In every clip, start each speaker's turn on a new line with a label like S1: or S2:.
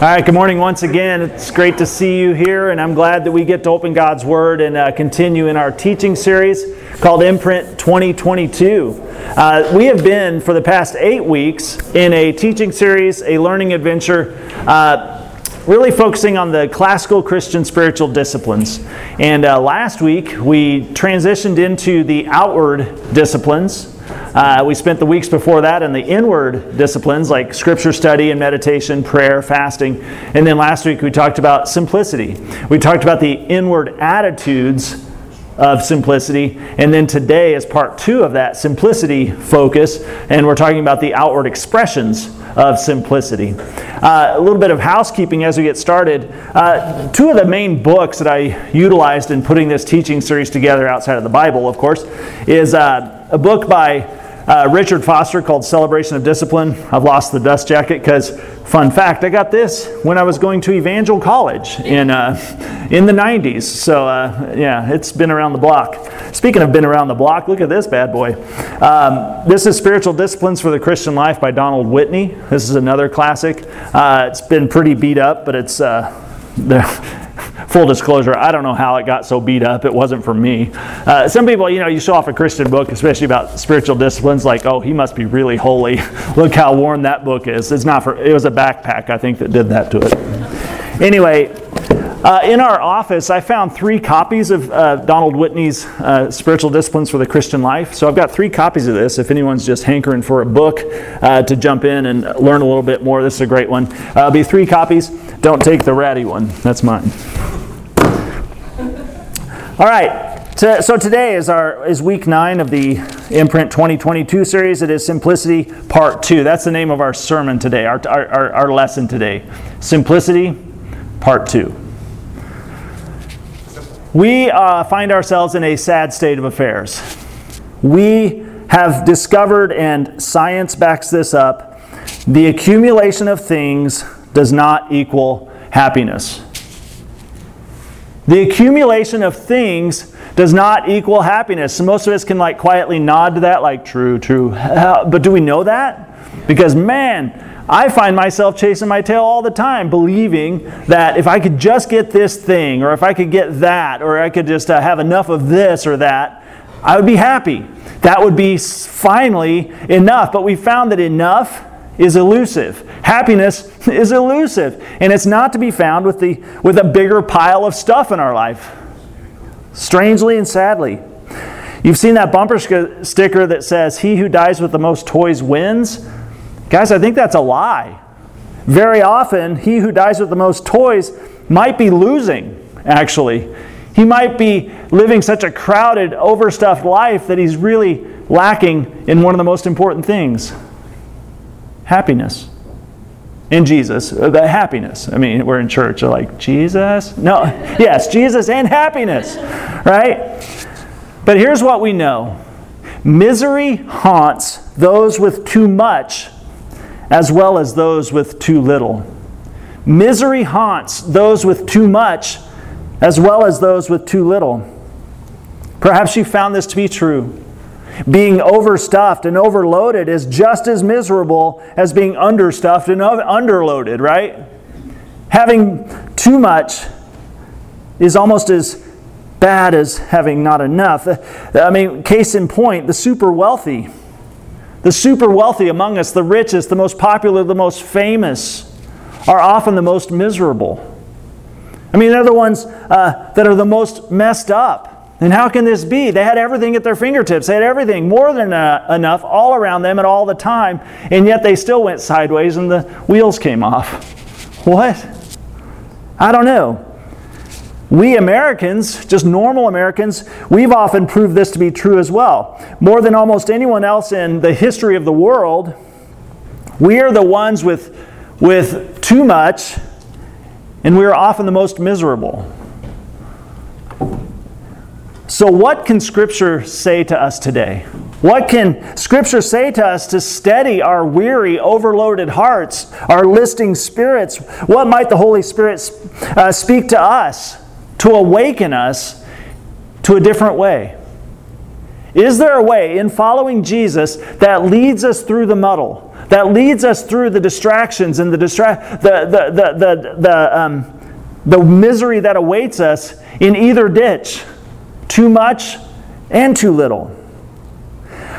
S1: All right, good morning once again. It's great to see you here, and I'm glad that we get to open God's Word and uh, continue in our teaching series called Imprint 2022. Uh, we have been, for the past eight weeks, in a teaching series, a learning adventure. Uh, really focusing on the classical Christian spiritual disciplines. And uh, last week we transitioned into the outward disciplines, uh, we spent the weeks before that in the inward disciplines like scripture study and meditation, prayer, fasting. And then last week we talked about simplicity. We talked about the inward attitudes of simplicity. And then today is part two of that simplicity focus, and we're talking about the outward expressions of simplicity. Uh, a little bit of housekeeping as we get started. Uh, two of the main books that I utilized in putting this teaching series together outside of the Bible, of course, is uh, a book by uh, Richard Foster called Celebration of Discipline. I've lost the dust jacket because, fun fact, I got this when I was going to Evangel College in, uh, in the 90s. So, uh, yeah, it's been around the block. Speaking of been around the block, look at this bad boy. Um, this is Spiritual Disciplines for the Christian Life by Donald Whitney. This is another classic. Uh, it's been pretty beat up, but it's. Uh, full disclosure, I don't know how it got so beat up. It wasn't for me. Uh, some people, you know, you show off a Christian book, especially about spiritual disciplines, like, oh, he must be really holy. Look how worn that book is. It's not for, it was a backpack, I think, that did that to it. Anyway, uh, in our office, I found three copies of uh, Donald Whitney's uh, Spiritual Disciplines for the Christian Life. So I've got three copies of this. If anyone's just hankering for a book uh, to jump in and learn a little bit more, this is a great one. Uh, be three copies. Don't take the ratty one, that's mine. All right. So today is our is week nine of the Imprint 2022 series. It is Simplicity Part Two. That's the name of our sermon today. Our our, our lesson today. Simplicity Part Two. We uh, find ourselves in a sad state of affairs. We have discovered, and science backs this up, the accumulation of things does not equal happiness. The accumulation of things does not equal happiness. So most of us can like quietly nod to that, like true, true. But do we know that? Because man, I find myself chasing my tail all the time, believing that if I could just get this thing, or if I could get that, or I could just uh, have enough of this or that, I would be happy. That would be finally enough. But we found that enough is elusive. Happiness is elusive. And it's not to be found with, the, with a bigger pile of stuff in our life. Strangely and sadly. You've seen that bumper sticker that says, He who dies with the most toys wins. Guys, I think that's a lie. Very often, he who dies with the most toys might be losing, actually. He might be living such a crowded, overstuffed life that he's really lacking in one of the most important things happiness in Jesus. Uh, the happiness. I mean, we're in church, are like, Jesus? No, yes, Jesus and happiness, right? But here's what we know misery haunts those with too much as well as those with too little. Misery haunts those with too much as well as those with too little. Perhaps you found this to be true. Being overstuffed and overloaded is just as miserable as being understuffed and underloaded, right? Having too much is almost as bad as having not enough. I mean, case in point, the super wealthy. The super wealthy among us, the richest, the most popular, the most famous, are often the most miserable. I mean, they're the ones uh, that are the most messed up. And how can this be? They had everything at their fingertips. They had everything, more than uh, enough, all around them at all the time, and yet they still went sideways and the wheels came off. What? I don't know. We Americans, just normal Americans, we've often proved this to be true as well. More than almost anyone else in the history of the world, we are the ones with, with too much, and we are often the most miserable. So, what can Scripture say to us today? What can Scripture say to us to steady our weary, overloaded hearts, our listing spirits? What might the Holy Spirit uh, speak to us to awaken us to a different way? Is there a way in following Jesus that leads us through the muddle, that leads us through the distractions and the, distra- the, the, the, the, the, um, the misery that awaits us in either ditch too much and too little.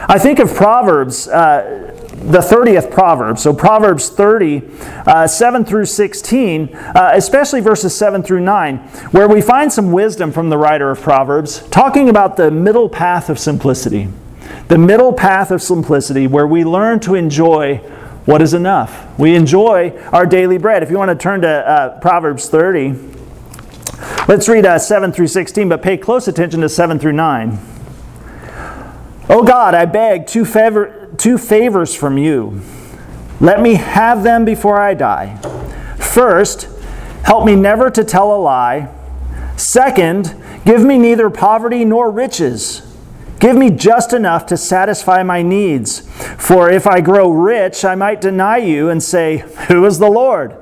S1: I think of Proverbs, uh, the 30th Proverb. So, Proverbs 30, uh, 7 through 16, uh, especially verses 7 through 9, where we find some wisdom from the writer of Proverbs talking about the middle path of simplicity. The middle path of simplicity, where we learn to enjoy what is enough. We enjoy our daily bread. If you want to turn to uh, Proverbs 30, let's read uh, 7 through 16, but pay close attention to 7 through 9. Oh God, I beg two, favor, two favors from you. Let me have them before I die. First, help me never to tell a lie. Second, give me neither poverty nor riches. Give me just enough to satisfy my needs. For if I grow rich, I might deny you and say, Who is the Lord?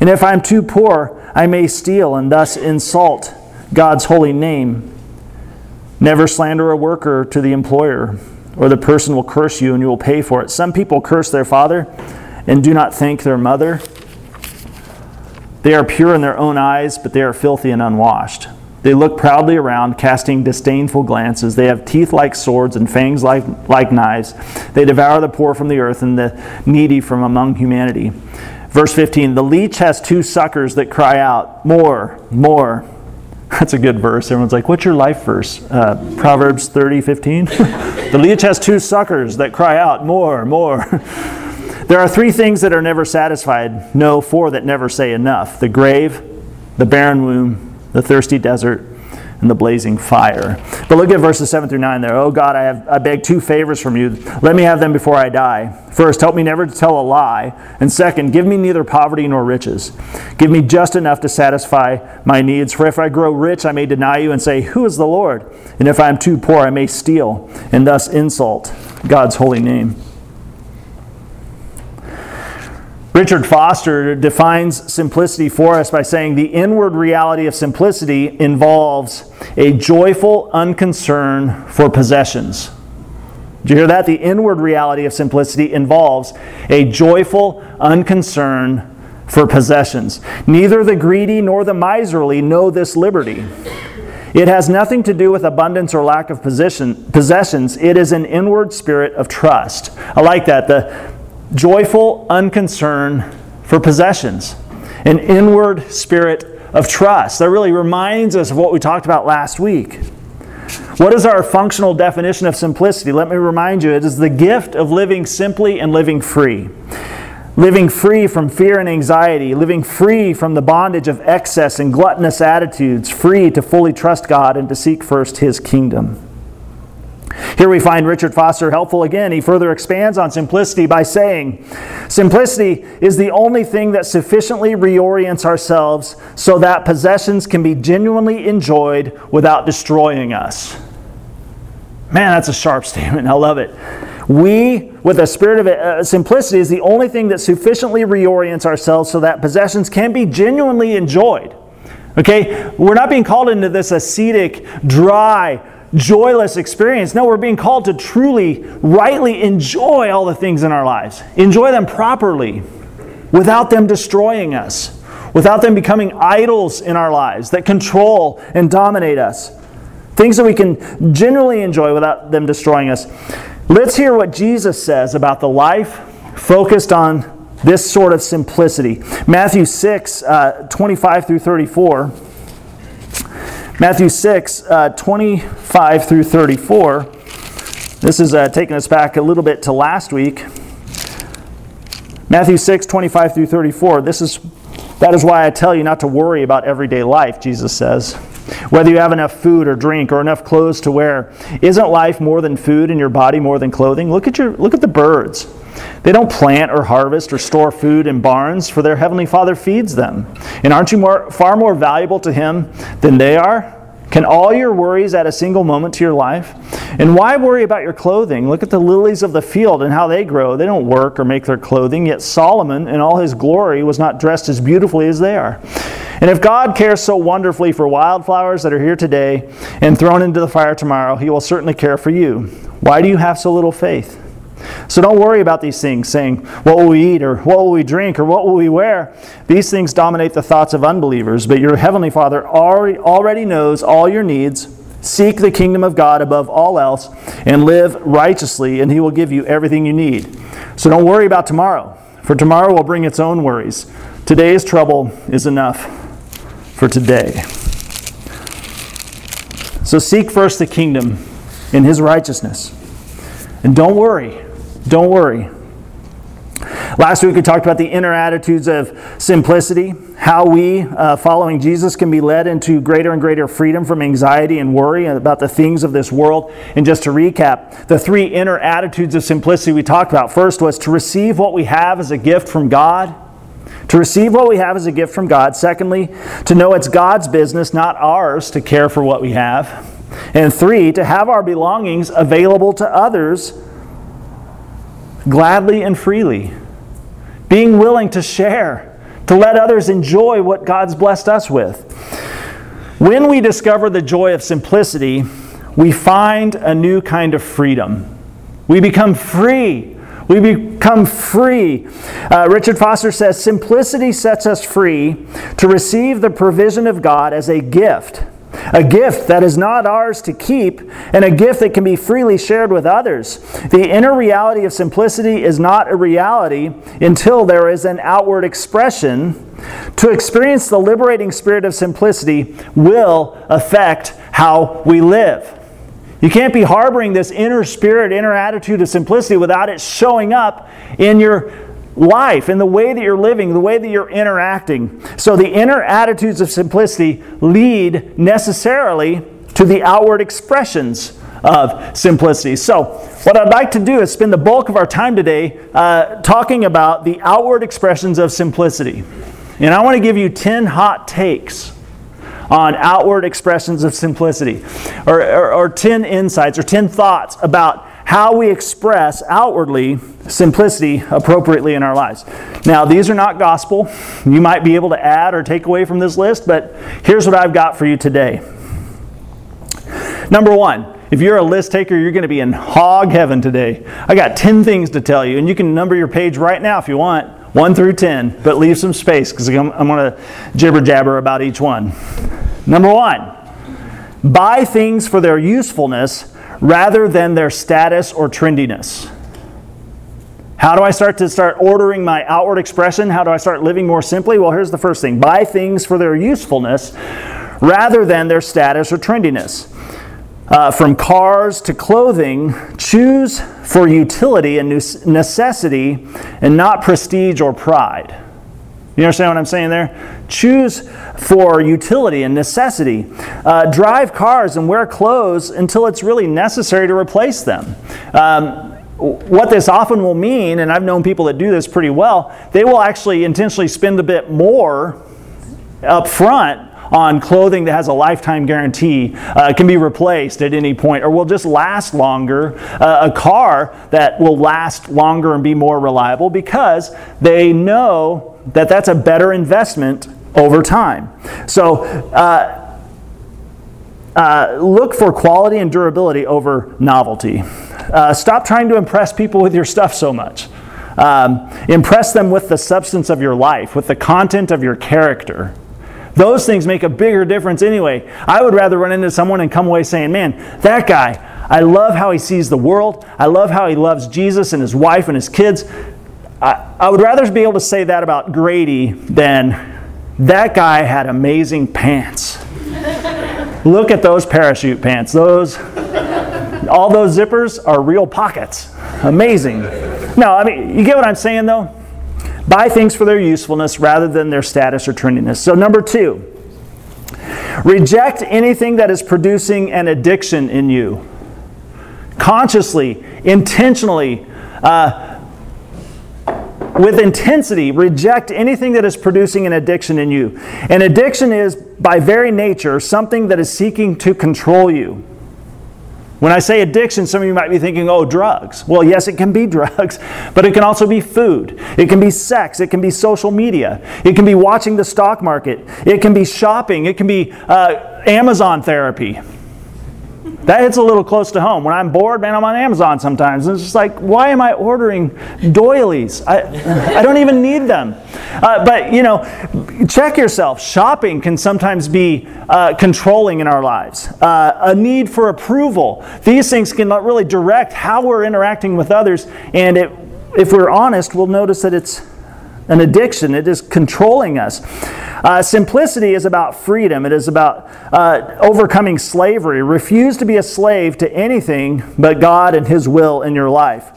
S1: And if I'm too poor, I may steal and thus insult God's holy name. Never slander a worker to the employer, or the person will curse you and you will pay for it. Some people curse their father and do not thank their mother. They are pure in their own eyes, but they are filthy and unwashed. They look proudly around, casting disdainful glances. They have teeth like swords and fangs like, like knives. They devour the poor from the earth and the needy from among humanity. Verse 15 The leech has two suckers that cry out, More, more. That's a good verse. Everyone's like, What's your life verse? Uh, Proverbs 30, 15. the leech has two suckers that cry out, More, more. there are three things that are never satisfied. No, four that never say enough the grave, the barren womb, the thirsty desert, and the blazing fire. But look at verses 7 through 9 there. Oh God, I, have, I beg two favors from you. Let me have them before I die. First, help me never to tell a lie. And second, give me neither poverty nor riches. Give me just enough to satisfy my needs. For if I grow rich, I may deny you and say, Who is the Lord? And if I am too poor, I may steal and thus insult God's holy name. Richard Foster defines simplicity for us by saying the inward reality of simplicity involves a joyful unconcern for possessions. Do you hear that? The inward reality of simplicity involves a joyful unconcern for possessions. Neither the greedy nor the miserly know this liberty. It has nothing to do with abundance or lack of position, possessions. It is an inward spirit of trust. I like that. The, joyful unconcern for possessions, an inward spirit of trust. That really reminds us of what we talked about last week. What is our functional definition of simplicity? Let me remind you it is the gift of living simply and living free. Living free from fear and anxiety, living free from the bondage of excess and gluttonous attitudes, free to fully trust God and to seek first His kingdom. Here we find Richard Foster helpful again. He further expands on simplicity by saying, Simplicity is the only thing that sufficiently reorients ourselves so that possessions can be genuinely enjoyed without destroying us. Man, that's a sharp statement. I love it. We, with a spirit of uh, simplicity, is the only thing that sufficiently reorients ourselves so that possessions can be genuinely enjoyed. Okay? We're not being called into this ascetic, dry, joyless experience. No, we're being called to truly, rightly enjoy all the things in our lives. Enjoy them properly without them destroying us, without them becoming idols in our lives that control and dominate us. Things that we can generally enjoy without them destroying us. Let's hear what Jesus says about the life focused on this sort of simplicity. Matthew 6, uh, 25 through 34. Matthew 6, uh, 25 through 34. This is uh, taking us back a little bit to last week. Matthew 6, 25 through 34. This is, that is why I tell you not to worry about everyday life, Jesus says. Whether you have enough food or drink or enough clothes to wear. Isn't life more than food and your body more than clothing? Look at, your, look at the birds. They don't plant or harvest or store food in barns, for their heavenly Father feeds them. And aren't you more, far more valuable to Him than they are? Can all your worries add a single moment to your life? And why worry about your clothing? Look at the lilies of the field and how they grow. They don't work or make their clothing, yet Solomon, in all his glory, was not dressed as beautifully as they are. And if God cares so wonderfully for wildflowers that are here today and thrown into the fire tomorrow, He will certainly care for you. Why do you have so little faith? So don't worry about these things, saying, What will we eat, or what will we drink, or what will we wear? These things dominate the thoughts of unbelievers, but your heavenly Father already, knows all your needs. Seek the kingdom of God above all else and live righteously, and He will give you everything you need. So don't worry about tomorrow, for tomorrow will bring its own worries. Today's trouble is enough for today. So seek first the kingdom and His righteousness. And don't worry don't worry. Last week we talked about the inner attitudes of simplicity, how we, uh, following Jesus, can be led into greater and greater freedom from anxiety and worry about the things of this world. And just to recap, the three inner attitudes of simplicity we talked about first was to receive what we have as a gift from God. To receive what we have as a gift from God. Secondly, to know it's God's business, not ours, to care for what we have. And three, to have our belongings available to others gladly and freely, being willing to share, to let others enjoy what God's blessed us with. When we discover the joy of simplicity, we find a new kind of freedom. We become free. We become free. Uh, Richard Foster says simplicity sets us free to receive the provision of God as a gift a gift that is not ours to keep, and a gift that can be freely shared with others. The inner reality of simplicity is not a reality until there is an outward expression. To experience the liberating spirit of simplicity will affect how we live. You can't be harboring this inner spirit, inner attitude of simplicity without it showing up in your life, and the way that you're living, the way that you're interacting. So the inner attitudes of simplicity lead necessarily to the outward expressions of simplicity. So, what I'd like to do is spend the bulk of our time today uh, talking about the outward expressions of simplicity. And I want to give you 10 hot takes on outward expressions of simplicity, or, or, or 10 insights or 10 thoughts about how we express outwardly simplicity appropriately in our lives. Now, these are not gospel. You might be able to add or take away from this list, but here's what I've got for you today. Number one, if you're a list taker, you're going to be in hog heaven today. I got 10 things to tell you, and you can number your page right now if you want, 1 through 10, but leave some space because I'm, I'm going to jibber jabber about each one. Number one, buy things for their usefulness rather than their status or trendiness. How do I start to start ordering my outward expression? How do I start living more simply? Well, here's the first thing buy things for their usefulness rather than their status or trendiness. Uh, from cars to clothing, choose for utility and necessity and not prestige or pride. You understand what I'm saying there? Choose for utility and necessity. Uh, drive cars and wear clothes until it's really necessary to replace them. Um, what this often will mean, and I've known people that do this pretty well, they will actually intentionally spend a bit more up front on clothing that has a lifetime guarantee, uh, can be replaced at any point, or will just last longer, uh, a car that will last longer and be more reliable because they know that that's a better investment over time. So, uh, uh, look for quality and durability over novelty. Uh, stop trying to impress people with your stuff so much. Um, impress them with the substance of your life, with the content of your character. Those things make a bigger difference anyway. I would rather run into someone and come away saying, Man, that guy, I love how he sees the world. I love how he loves Jesus and his wife and his kids. I, I would rather be able to say that about Grady than that guy had amazing pants. Look at those parachute pants. Those, all those zippers are real pockets. Amazing. No, I mean, you get what I'm saying though? Buy things for their usefulness rather than their status or trendiness. So, number two, reject anything that is producing an addiction in you. Consciously, intentionally, uh, with intensity, reject anything that is producing an addiction in you. An addiction is, by very nature, something that is seeking to control you. When I say addiction, some of you might be thinking, oh, drugs. Well, yes, it can be drugs, but it can also be food. It can be sex. It can be social media. It can be watching the stock market. It can be shopping. It can be uh, Amazon therapy. That hits a little close to home. When I'm bored, man, I'm on Amazon sometimes. And it's just like, why am I ordering doilies? I, I don't even need them. Uh, but, you know, check yourself. Shopping can sometimes be uh, controlling in our lives. Uh, a need for approval. These things can really direct how we're interacting with others. And it, if we're honest, we'll notice that it's an addiction. It is controlling us. Uh, simplicity is about freedom, it is about uh, overcoming slavery. Refuse to be a slave to anything but God and His will in your life.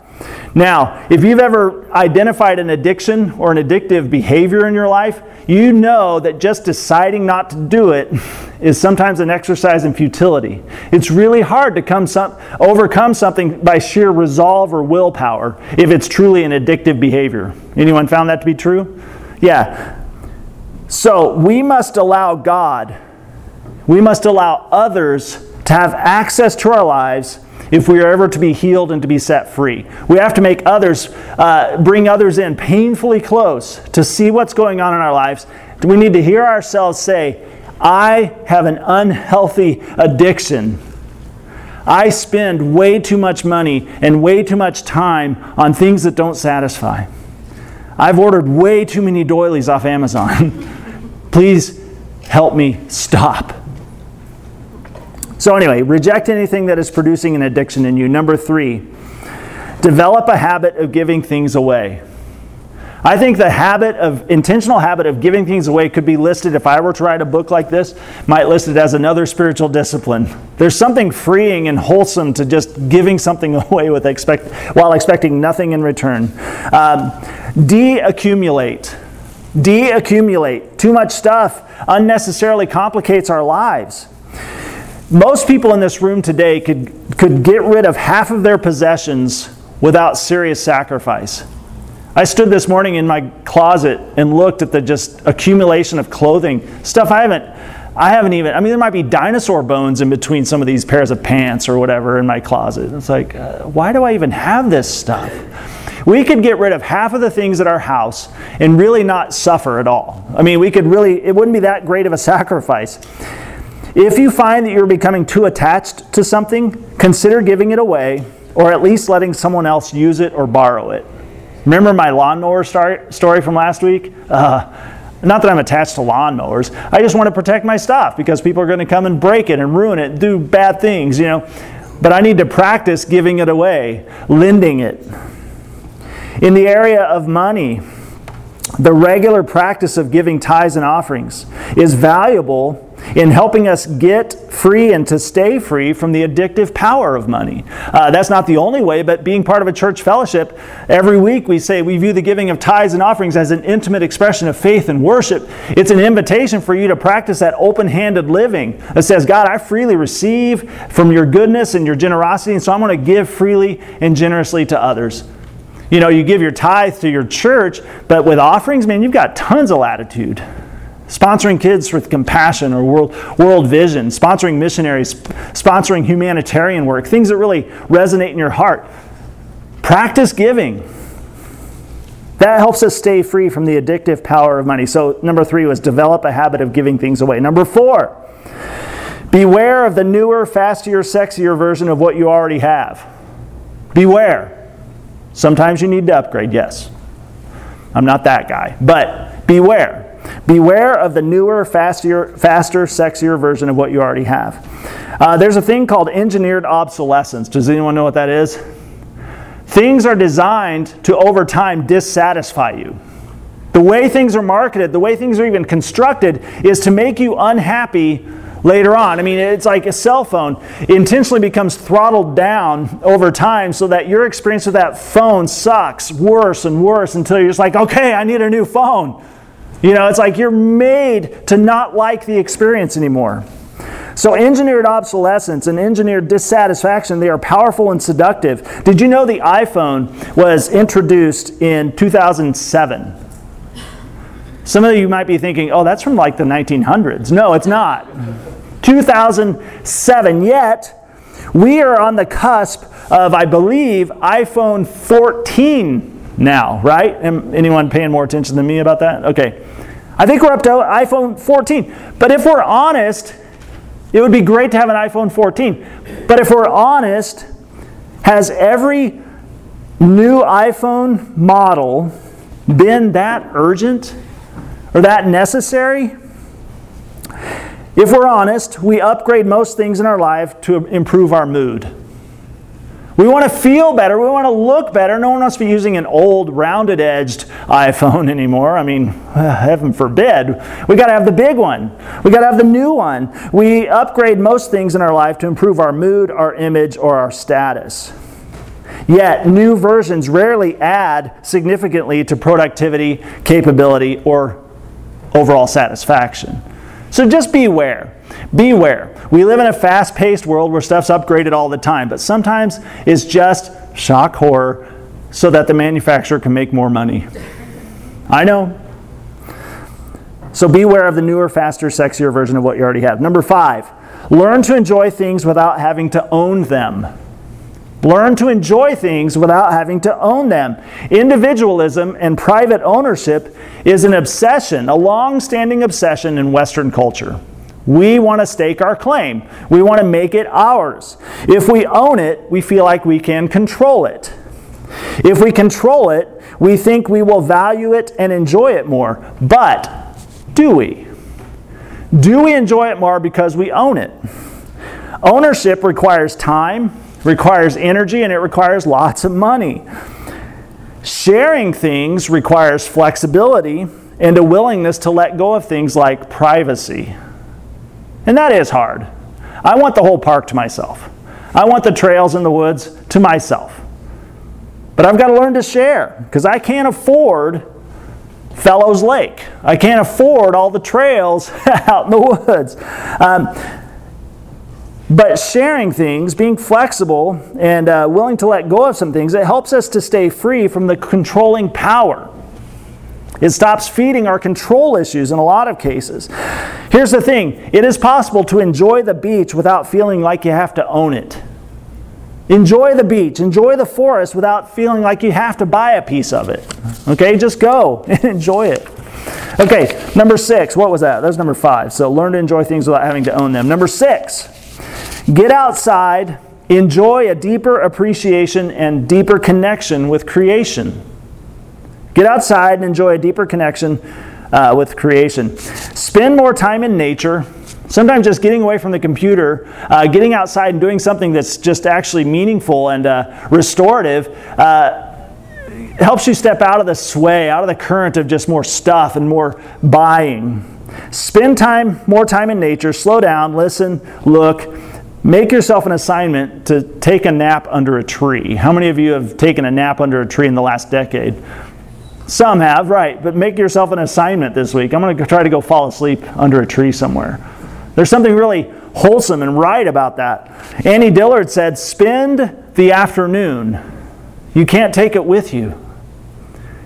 S1: Now, if you've ever identified an addiction or an addictive behavior in your life, you know that just deciding not to do it is sometimes an exercise in futility. It's really hard to come some, overcome something by sheer resolve or willpower if it's truly an addictive behavior. Anyone found that to be true? Yeah. So we must allow God, we must allow others to have access to our lives if we are ever to be healed and to be set free. We have to make others, uh, bring others in painfully close to see what's going on in our lives. We need to hear ourselves say, I have an unhealthy addiction. I spend way too much money and way too much time on things that don't satisfy. I've ordered way too many doilies off Amazon. Please help me stop. So, anyway, reject anything that is producing an addiction in you. Number three, develop a habit of giving things away. I think the habit of intentional habit of giving things away could be listed if I were to write a book like this, might list it as another spiritual discipline. There's something freeing and wholesome to just giving something away with expect while expecting nothing in return. Um, de-accumulate. De-accumulate. Too much stuff unnecessarily complicates our lives. Most people in this room today could, could get rid of half of their possessions without serious sacrifice. I stood this morning in my closet and looked at the just accumulation of clothing, stuff I haven't I haven't even I mean there might be dinosaur bones in between some of these pairs of pants or whatever in my closet. It's like uh, why do I even have this stuff? We could get rid of half of the things at our house and really not suffer at all. I mean, we could really it wouldn't be that great of a sacrifice. If you find that you're becoming too attached to something, consider giving it away or at least letting someone else use it or borrow it. Remember my lawnmower story from last week? Uh, not that I'm attached to lawnmowers. I just want to protect my stuff because people are going to come and break it and ruin it and do bad things, you know. But I need to practice giving it away, lending it. In the area of money, the regular practice of giving tithes and offerings is valuable in helping us get free and to stay free from the addictive power of money. Uh, that's not the only way, but being part of a church fellowship, every week we say we view the giving of tithes and offerings as an intimate expression of faith and worship. It's an invitation for you to practice that open handed living that says, God, I freely receive from your goodness and your generosity, and so I'm going to give freely and generously to others. You know, you give your tithe to your church, but with offerings, man, you've got tons of latitude sponsoring kids with compassion or world, world vision, sponsoring missionaries, sponsoring humanitarian work, things that really resonate in your heart. Practice giving. That helps us stay free from the addictive power of money. So, number three was develop a habit of giving things away. Number four, beware of the newer, faster, sexier version of what you already have. Beware. Sometimes you need to upgrade, yes. I'm not that guy. But beware. Beware of the newer, faster, faster, sexier version of what you already have. Uh, there's a thing called engineered obsolescence. Does anyone know what that is? Things are designed to, over time, dissatisfy you. The way things are marketed, the way things are even constructed, is to make you unhappy later on. I mean, it's like a cell phone intentionally becomes throttled down over time so that your experience with that phone sucks worse and worse until you're just like, okay, I need a new phone. You know, it's like you're made to not like the experience anymore. So, engineered obsolescence and engineered dissatisfaction, they are powerful and seductive. Did you know the iPhone was introduced in 2007? Some of you might be thinking, oh, that's from like the 1900s. No, it's not. 2007. Yet, we are on the cusp of, I believe, iPhone 14 now, right? Am Anyone paying more attention than me about that? Okay. I think we're up to iPhone 14. But if we're honest, It would be great to have an iPhone 14. But if we're honest, has every new iPhone model been that urgent or that necessary? If we're honest, we upgrade most things in our life to improve our mood. We want to feel better. We want to look better. No one wants to be using an old, rounded edged iPhone anymore. I mean, heaven forbid. We got to have the big one. We got to have the new one. We upgrade most things in our life to improve our mood, our image, or our status. Yet, new versions rarely add significantly to productivity, capability, or overall satisfaction. So just beware. Beware. We live in a fast paced world where stuff's upgraded all the time, but sometimes it's just shock horror so that the manufacturer can make more money. I know. So beware of the newer, faster, sexier version of what you already have. Number five, learn to enjoy things without having to own them. Learn to enjoy things without having to own them. Individualism and private ownership is an obsession, a long standing obsession in Western culture. We want to stake our claim. We want to make it ours. If we own it, we feel like we can control it. If we control it, we think we will value it and enjoy it more. But do we? Do we enjoy it more because we own it? Ownership requires time, requires energy, and it requires lots of money. Sharing things requires flexibility and a willingness to let go of things like privacy. And that is hard. I want the whole park to myself. I want the trails in the woods to myself. But I've got to learn to share because I can't afford Fellows Lake. I can't afford all the trails out in the woods. Um, but sharing things, being flexible, and uh, willing to let go of some things, it helps us to stay free from the controlling power. It stops feeding our control issues in a lot of cases. Here's the thing it is possible to enjoy the beach without feeling like you have to own it. Enjoy the beach, enjoy the forest without feeling like you have to buy a piece of it. Okay, just go and enjoy it. Okay, number six, what was that? That was number five. So learn to enjoy things without having to own them. Number six, get outside, enjoy a deeper appreciation and deeper connection with creation. Get outside and enjoy a deeper connection uh, with creation. Spend more time in nature. Sometimes just getting away from the computer, uh, getting outside and doing something that's just actually meaningful and uh, restorative uh, helps you step out of the sway, out of the current of just more stuff and more buying. Spend time, more time in nature, slow down, listen, look, make yourself an assignment to take a nap under a tree. How many of you have taken a nap under a tree in the last decade? Some have, right, but make yourself an assignment this week. I'm going to try to go fall asleep under a tree somewhere. There's something really wholesome and right about that. Annie Dillard said, Spend the afternoon. You can't take it with you.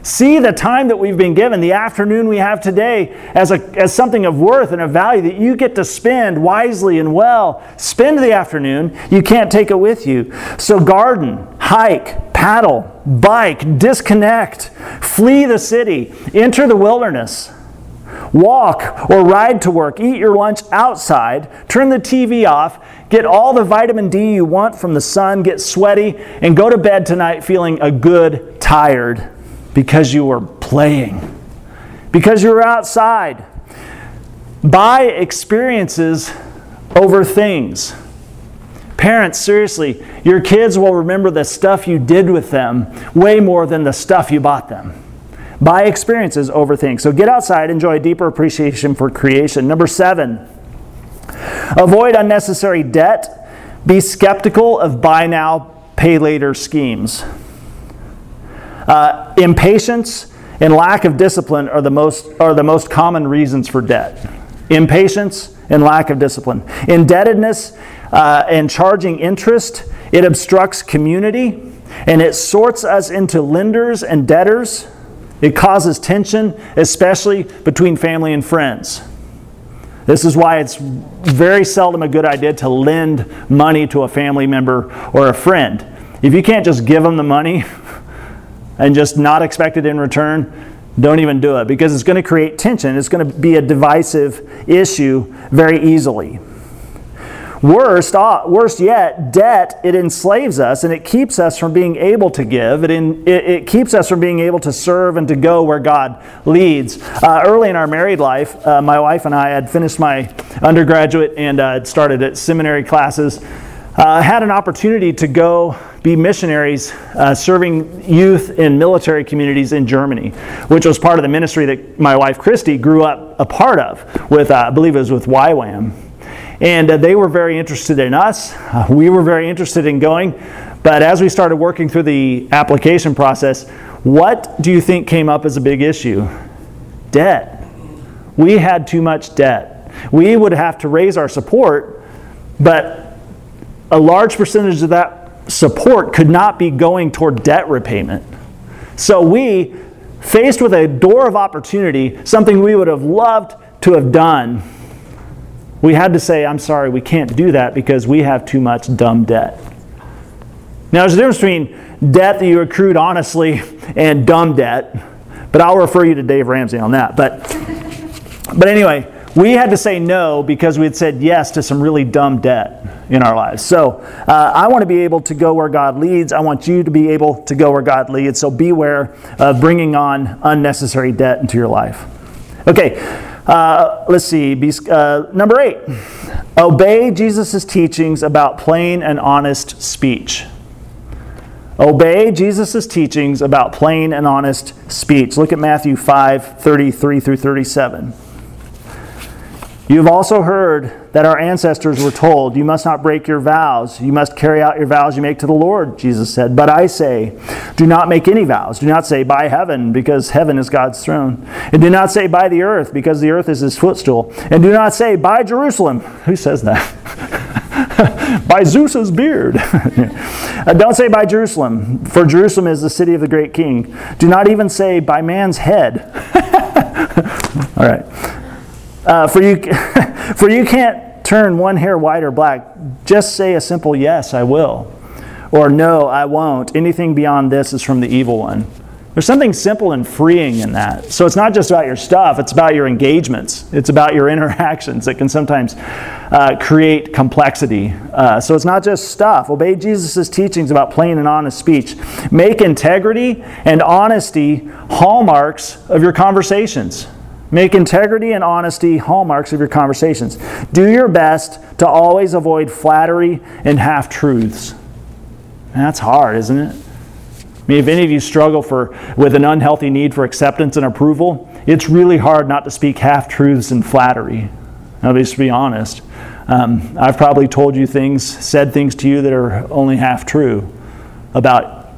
S1: See the time that we've been given, the afternoon we have today, as, a, as something of worth and of value that you get to spend wisely and well. Spend the afternoon. You can't take it with you. So, garden, hike, paddle, bike, disconnect, flee the city, enter the wilderness. Walk or ride to work, eat your lunch outside, turn the TV off, get all the vitamin D you want from the sun, get sweaty, and go to bed tonight feeling a good tired because you were playing, because you were outside. Buy experiences over things. Parents, seriously, your kids will remember the stuff you did with them way more than the stuff you bought them. Buy experiences over things. So get outside, enjoy a deeper appreciation for creation. Number seven, avoid unnecessary debt. Be skeptical of buy now, pay later schemes. Uh, impatience and lack of discipline are the most are the most common reasons for debt. Impatience and lack of discipline. Indebtedness uh, and charging interest, it obstructs community and it sorts us into lenders and debtors. It causes tension, especially between family and friends. This is why it's very seldom a good idea to lend money to a family member or a friend. If you can't just give them the money, and just not expect it in return, don't even do it because it's going to create tension. It's going to be a divisive issue very easily. Worst, uh, worst yet, debt, it enslaves us and it keeps us from being able to give. It, in, it, it keeps us from being able to serve and to go where God leads. Uh, early in our married life, uh, my wife and I had finished my undergraduate and uh, started at seminary classes. Uh, had an opportunity to go be missionaries uh, serving youth in military communities in Germany, which was part of the ministry that my wife Christy grew up a part of with, uh, I believe it was with YWAM. And uh, they were very interested in us. Uh, we were very interested in going. But as we started working through the application process, what do you think came up as a big issue? Debt. We had too much debt. We would have to raise our support, but a large percentage of that support could not be going toward debt repayment. So we, faced with a door of opportunity, something we would have loved to have done, we had to say, I'm sorry, we can't do that because we have too much dumb debt. Now, there's a difference between debt that you accrued honestly and dumb debt, but I'll refer you to Dave Ramsey on that. But, but anyway, we had to say no because we had said yes to some really dumb debt in our lives. So uh, I want to be able to go where God leads. I want you to be able to go where God leads. So beware of bringing on unnecessary debt into your life. Okay, uh, let's see. Uh, number eight obey Jesus' teachings about plain and honest speech. Obey Jesus' teachings about plain and honest speech. Look at Matthew 5 33 through 37. You have also heard that our ancestors were told, You must not break your vows. You must carry out your vows you make to the Lord, Jesus said. But I say, Do not make any vows. Do not say, By heaven, because heaven is God's throne. And do not say, By the earth, because the earth is his footstool. And do not say, By Jerusalem. Who says that? by Zeus's beard. uh, don't say by Jerusalem, for Jerusalem is the city of the great king. Do not even say by man's head. All right. Uh, for, you, for you can't turn one hair white or black. Just say a simple yes, I will. Or no, I won't. Anything beyond this is from the evil one. There's something simple and freeing in that. So it's not just about your stuff, it's about your engagements, it's about your interactions that can sometimes uh, create complexity. Uh, so it's not just stuff. Obey Jesus' teachings about plain and honest speech. Make integrity and honesty hallmarks of your conversations. Make integrity and honesty hallmarks of your conversations. Do your best to always avoid flattery and half truths. That's hard, isn't it? I mean, if any of you struggle for, with an unhealthy need for acceptance and approval, it's really hard not to speak half truths and flattery. At least to be honest. Um, I've probably told you things, said things to you that are only half true about,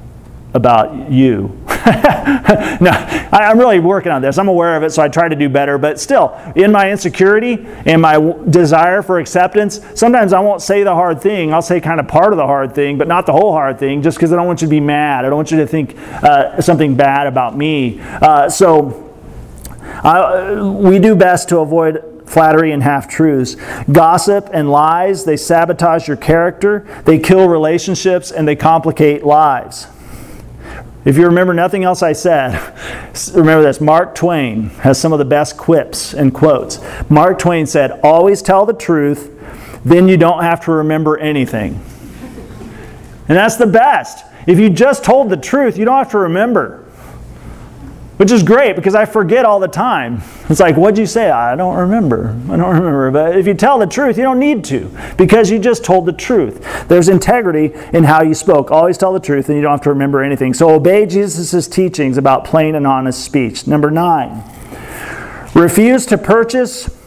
S1: about you no, I, am really working on this. I'm aware of it, so I try to do better. But still, in my insecurity and my w- desire for acceptance, sometimes I won't say the hard thing. I'll say kind of part of the hard thing, but not the whole hard thing, just because I don't want you to be mad. I don't want you to think uh, something bad about me. Uh, so uh, we do best to avoid flattery and half truths. Gossip and lies, they sabotage your character, they kill relationships, and they complicate lives. If you remember nothing else I said, remember this. Mark Twain has some of the best quips and quotes. Mark Twain said, Always tell the truth, then you don't have to remember anything. And that's the best. If you just told the truth, you don't have to remember which is great because I forget all the time. It's like, what'd you say? I don't remember. I don't remember. But if you tell the truth, you don't need to because you just told the truth. There's integrity in how you spoke. Always tell the truth and you don't have to remember anything. So obey Jesus' teachings about plain and honest speech. Number nine, refuse to purchase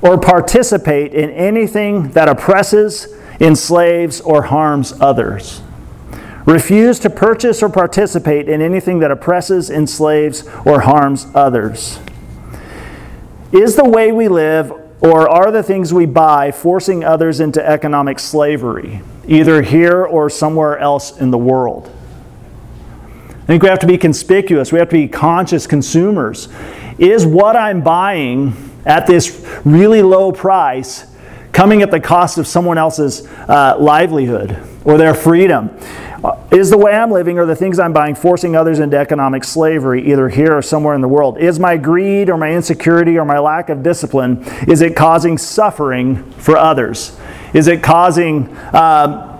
S1: or participate in anything that oppresses, enslaves, or harms others. Refuse to purchase or participate in anything that oppresses, enslaves, or harms others. Is the way we live or are the things we buy forcing others into economic slavery, either here or somewhere else in the world? I think we have to be conspicuous. We have to be conscious consumers. Is what I'm buying at this really low price coming at the cost of someone else's uh, livelihood or their freedom? Is the way I'm living or the things I'm buying forcing others into economic slavery, either here or somewhere in the world? Is my greed or my insecurity or my lack of discipline, is it causing suffering for others? Is it causing. Um,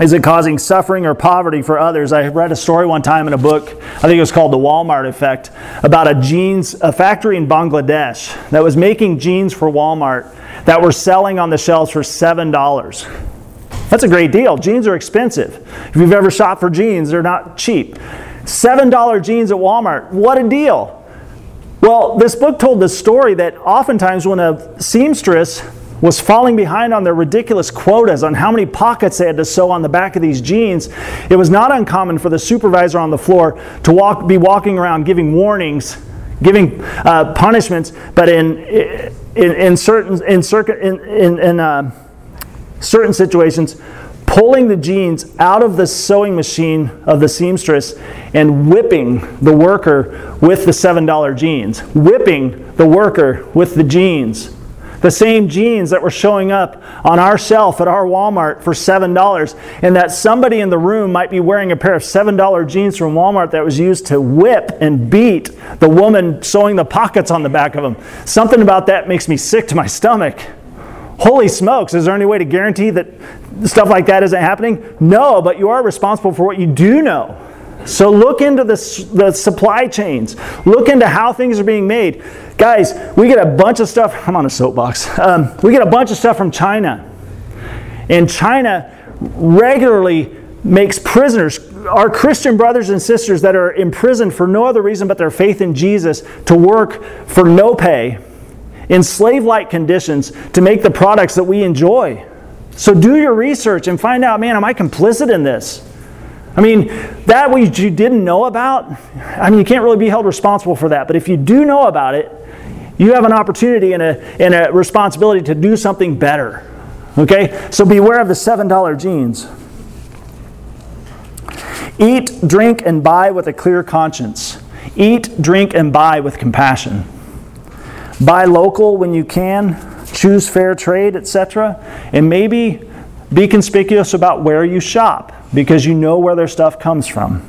S1: is it causing suffering or poverty for others? I read a story one time in a book, I think it was called The Walmart Effect, about a jeans, a factory in Bangladesh that was making jeans for Walmart that were selling on the shelves for $7. That's a great deal. Jeans are expensive. If you've ever shopped for jeans, they're not cheap. $7 jeans at Walmart. What a deal. Well, this book told the story that oftentimes when a seamstress was falling behind on their ridiculous quotas on how many pockets they had to sew on the back of these jeans, it was not uncommon for the supervisor on the floor to walk, be walking around giving warnings, giving uh, punishments, but in, in, in certain, in, in, in, uh, certain situations, pulling the jeans out of the sewing machine of the seamstress and whipping the worker with the $7 jeans, whipping the worker with the jeans. The same jeans that were showing up on our shelf at our Walmart for $7, and that somebody in the room might be wearing a pair of $7 jeans from Walmart that was used to whip and beat the woman sewing the pockets on the back of them. Something about that makes me sick to my stomach. Holy smokes, is there any way to guarantee that stuff like that isn't happening? No, but you are responsible for what you do know. So look into the, the supply chains. Look into how things are being made. Guys, we get a bunch of stuff. I'm on a soapbox. Um, we get a bunch of stuff from China. And China regularly makes prisoners, our Christian brothers and sisters that are imprisoned for no other reason but their faith in Jesus, to work for no pay in slave like conditions to make the products that we enjoy. So do your research and find out, man, am I complicit in this? I mean, that which you didn't know about, I mean, you can't really be held responsible for that. But if you do know about it, you have an opportunity and a, and a responsibility to do something better. Okay? So beware of the $7 jeans. Eat, drink, and buy with a clear conscience. Eat, drink, and buy with compassion. Buy local when you can, choose fair trade, etc. And maybe be conspicuous about where you shop because you know where their stuff comes from.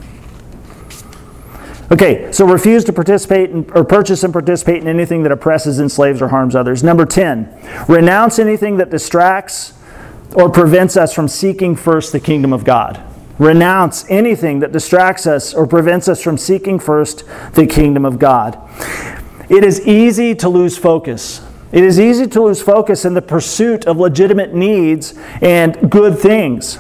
S1: Okay, so refuse to participate in, or purchase and participate in anything that oppresses, enslaves, or harms others. Number 10, renounce anything that distracts or prevents us from seeking first the kingdom of God. Renounce anything that distracts us or prevents us from seeking first the kingdom of God. It is easy to lose focus. It is easy to lose focus in the pursuit of legitimate needs and good things.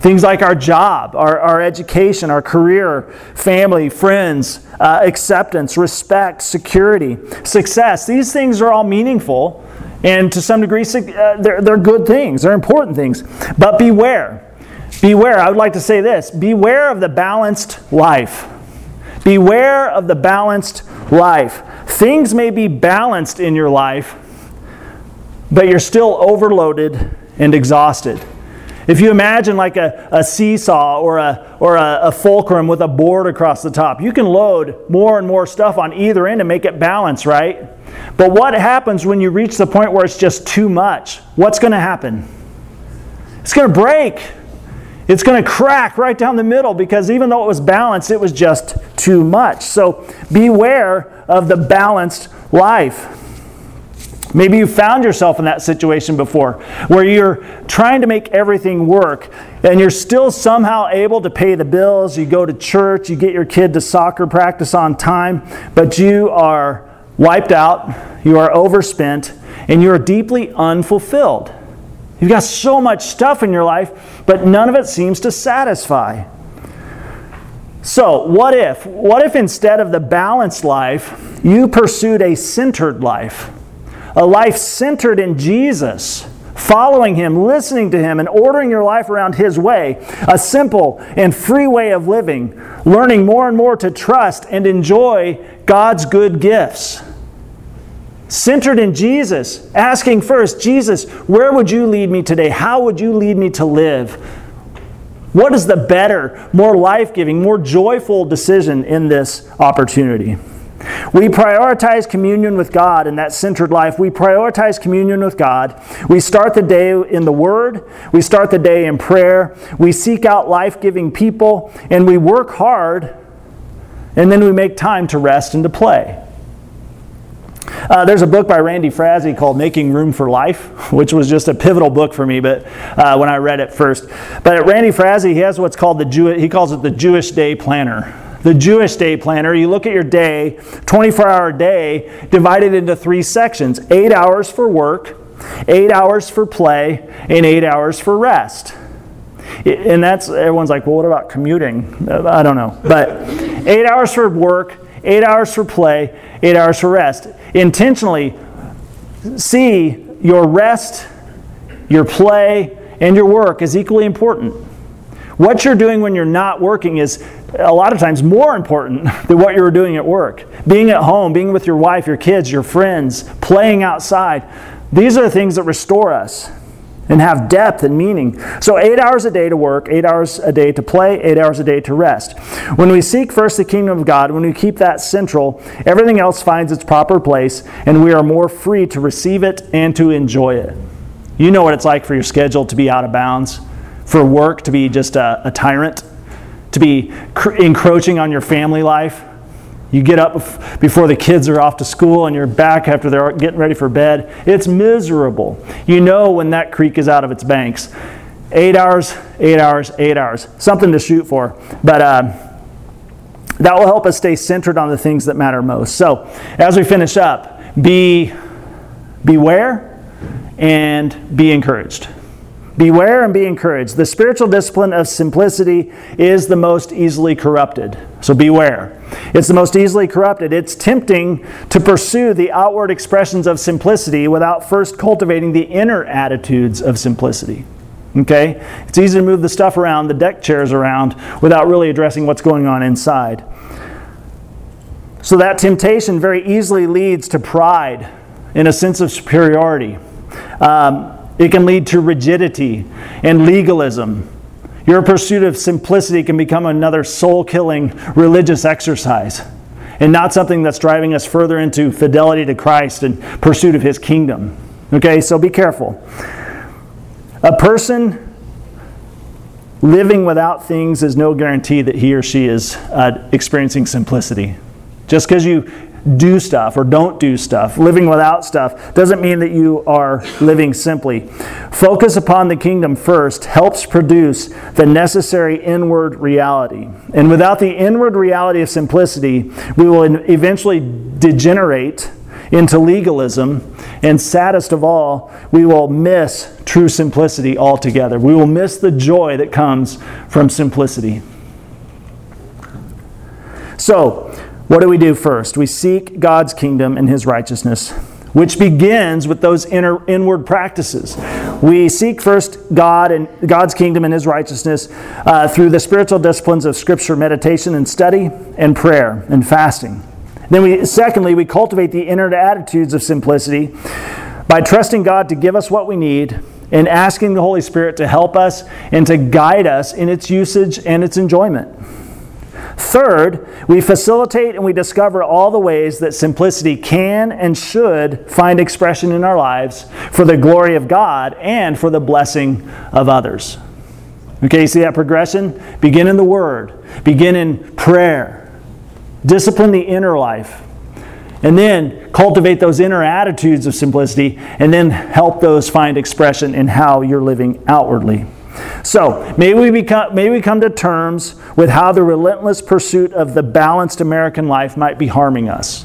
S1: Things like our job, our, our education, our career, family, friends, uh, acceptance, respect, security, success. These things are all meaningful, and to some degree, uh, they're, they're good things, they're important things. But beware. Beware, I would like to say this beware of the balanced life. Beware of the balanced life. Things may be balanced in your life, but you're still overloaded and exhausted. If you imagine like a, a seesaw or, a, or a, a fulcrum with a board across the top, you can load more and more stuff on either end to make it balance, right? But what happens when you reach the point where it's just too much? What's going to happen? It's going to break. It's going to crack right down the middle because even though it was balanced, it was just too much. So beware of the balanced life. Maybe you found yourself in that situation before where you're trying to make everything work and you're still somehow able to pay the bills. You go to church, you get your kid to soccer practice on time, but you are wiped out, you are overspent, and you're deeply unfulfilled. You've got so much stuff in your life, but none of it seems to satisfy. So, what if? What if instead of the balanced life, you pursued a centered life? a life centered in Jesus, following Him, listening to Him, and ordering your life around His way, a simple and free way of living, learning more and more to trust and enjoy God's good gifts. Centered in Jesus, asking first, Jesus, where would you lead me today? How would you lead me to live? What is the better, more life giving, more joyful decision in this opportunity? We prioritize communion with God in that centered life. We prioritize communion with God. We start the day in the Word. We start the day in prayer. We seek out life giving people. And we work hard. And then we make time to rest and to play. Uh, there's a book by Randy Frazee called Making Room for Life, which was just a pivotal book for me. But uh, when I read it first, but Randy Frazee, he has what's called the Jew. He calls it the Jewish Day Planner the Jewish day planner, you look at your day, 24 hour day, divided into three sections eight hours for work, eight hours for play, and eight hours for rest. And that's, everyone's like, well, what about commuting? I don't know. But eight hours for work, eight hours for play, eight hours for rest. Intentionally see your rest, your play, and your work as equally important. What you're doing when you're not working is a lot of times more important than what you were doing at work. Being at home, being with your wife, your kids, your friends, playing outside. These are the things that restore us and have depth and meaning. So, eight hours a day to work, eight hours a day to play, eight hours a day to rest. When we seek first the kingdom of God, when we keep that central, everything else finds its proper place, and we are more free to receive it and to enjoy it. You know what it's like for your schedule to be out of bounds, for work to be just a, a tyrant to be cr- encroaching on your family life. You get up before the kids are off to school and you're back after they're getting ready for bed. It's miserable. You know when that creek is out of its banks. Eight hours, eight hours, eight hours. Something to shoot for. But uh, that will help us stay centered on the things that matter most. So, as we finish up, be beware and be encouraged. Beware and be encouraged. The spiritual discipline of simplicity is the most easily corrupted. So beware. It's the most easily corrupted. It's tempting to pursue the outward expressions of simplicity without first cultivating the inner attitudes of simplicity. Okay? It's easy to move the stuff around, the deck chairs around, without really addressing what's going on inside. So that temptation very easily leads to pride and a sense of superiority. Um, it can lead to rigidity and legalism. Your pursuit of simplicity can become another soul killing religious exercise and not something that's driving us further into fidelity to Christ and pursuit of His kingdom. Okay, so be careful. A person living without things is no guarantee that he or she is uh, experiencing simplicity. Just because you do stuff or don't do stuff. Living without stuff doesn't mean that you are living simply. Focus upon the kingdom first helps produce the necessary inward reality. And without the inward reality of simplicity, we will eventually degenerate into legalism. And saddest of all, we will miss true simplicity altogether. We will miss the joy that comes from simplicity. So, what do we do first? We seek God's kingdom and his righteousness, which begins with those inner inward practices. We seek first God and God's kingdom and his righteousness uh, through the spiritual disciplines of scripture meditation and study and prayer and fasting. Then we secondly, we cultivate the inner attitudes of simplicity by trusting God to give us what we need and asking the Holy Spirit to help us and to guide us in its usage and its enjoyment. Third, we facilitate and we discover all the ways that simplicity can and should find expression in our lives for the glory of God and for the blessing of others. Okay, you see that progression? Begin in the Word, begin in prayer, discipline the inner life, and then cultivate those inner attitudes of simplicity, and then help those find expression in how you're living outwardly. So, may we, become, may we come to terms with how the relentless pursuit of the balanced American life might be harming us.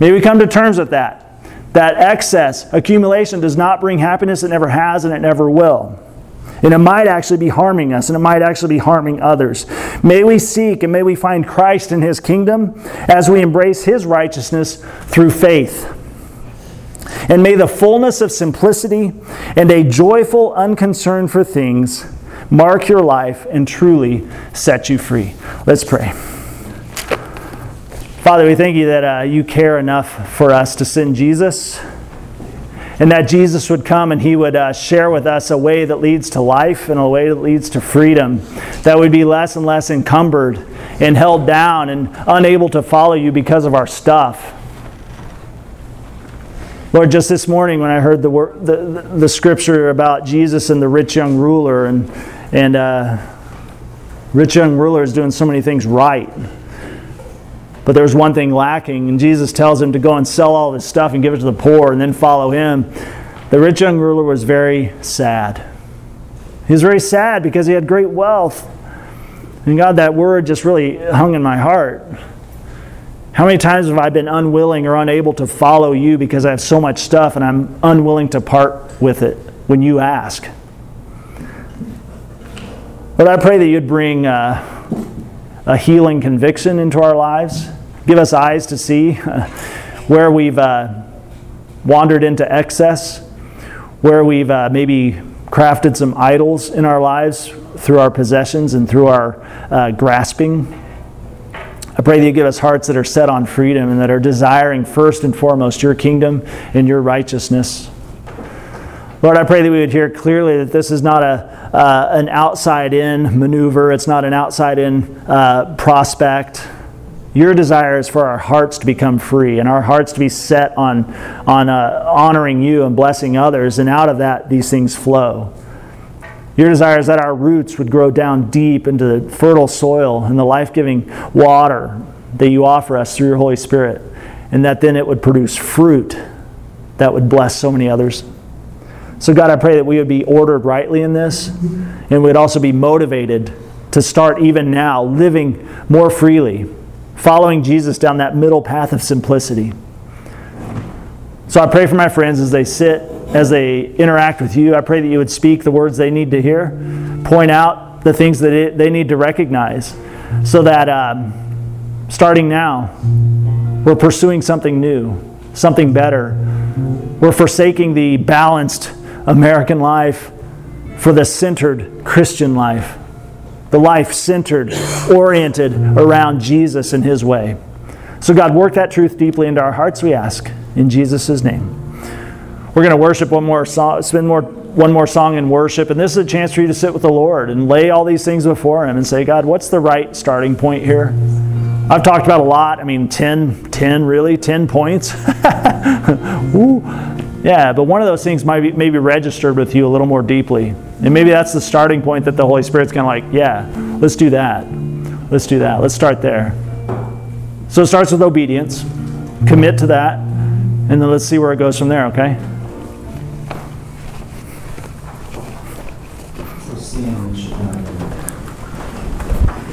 S1: May we come to terms with that. That excess, accumulation does not bring happiness, it never has, and it never will. And it might actually be harming us, and it might actually be harming others. May we seek and may we find Christ in His kingdom as we embrace His righteousness through faith. And may the fullness of simplicity and a joyful unconcern for things mark your life and truly set you free. Let's pray. Father, we thank you that uh, you care enough for us to send Jesus and that Jesus would come and he would uh, share with us a way that leads to life and a way that leads to freedom, that would be less and less encumbered and held down and unable to follow you because of our stuff. Lord, just this morning when I heard the, word, the, the scripture about Jesus and the rich young ruler, and, and uh, rich young ruler is doing so many things right. But there's one thing lacking, and Jesus tells him to go and sell all his stuff and give it to the poor and then follow him. The rich young ruler was very sad. He was very sad because he had great wealth. And God, that word just really hung in my heart. How many times have I been unwilling or unable to follow you because I have so much stuff and I'm unwilling to part with it when you ask? But I pray that you'd bring uh, a healing conviction into our lives. Give us eyes to see where we've uh, wandered into excess, where we've uh, maybe crafted some idols in our lives through our possessions and through our uh, grasping I pray that you give us hearts that are set on freedom and that are desiring first and foremost your kingdom and your righteousness. Lord, I pray that we would hear clearly that this is not a, uh, an outside in maneuver, it's not an outside in uh, prospect. Your desire is for our hearts to become free and our hearts to be set on, on uh, honoring you and blessing others, and out of that, these things flow. Your desire is that our roots would grow down deep into the fertile soil and the life giving water that you offer us through your Holy Spirit, and that then it would produce fruit that would bless so many others. So, God, I pray that we would be ordered rightly in this, and we'd also be motivated to start even now living more freely, following Jesus down that middle path of simplicity. So, I pray for my friends as they sit as they interact with you. I pray that you would speak the words they need to hear, point out the things that it, they need to recognize, so that um, starting now, we're pursuing something new, something better. We're forsaking the balanced American life for the centered Christian life, the life centered, oriented around Jesus and His way. So, God, work that truth deeply into our hearts, we ask. In Jesus' name. We're going to worship one more song, spend more one more song in worship, and this is a chance for you to sit with the Lord and lay all these things before Him and say, God, what's the right starting point here? I've talked about a lot. I mean, 10, 10 really, 10 points. Ooh. Yeah, but one of those things might be maybe registered with you a little more deeply. And maybe that's the starting point that the Holy Spirit's kind of like, yeah, let's do that. Let's do that. Let's start there. So it starts with obedience. Commit to that. And then let's see where it goes from there, okay?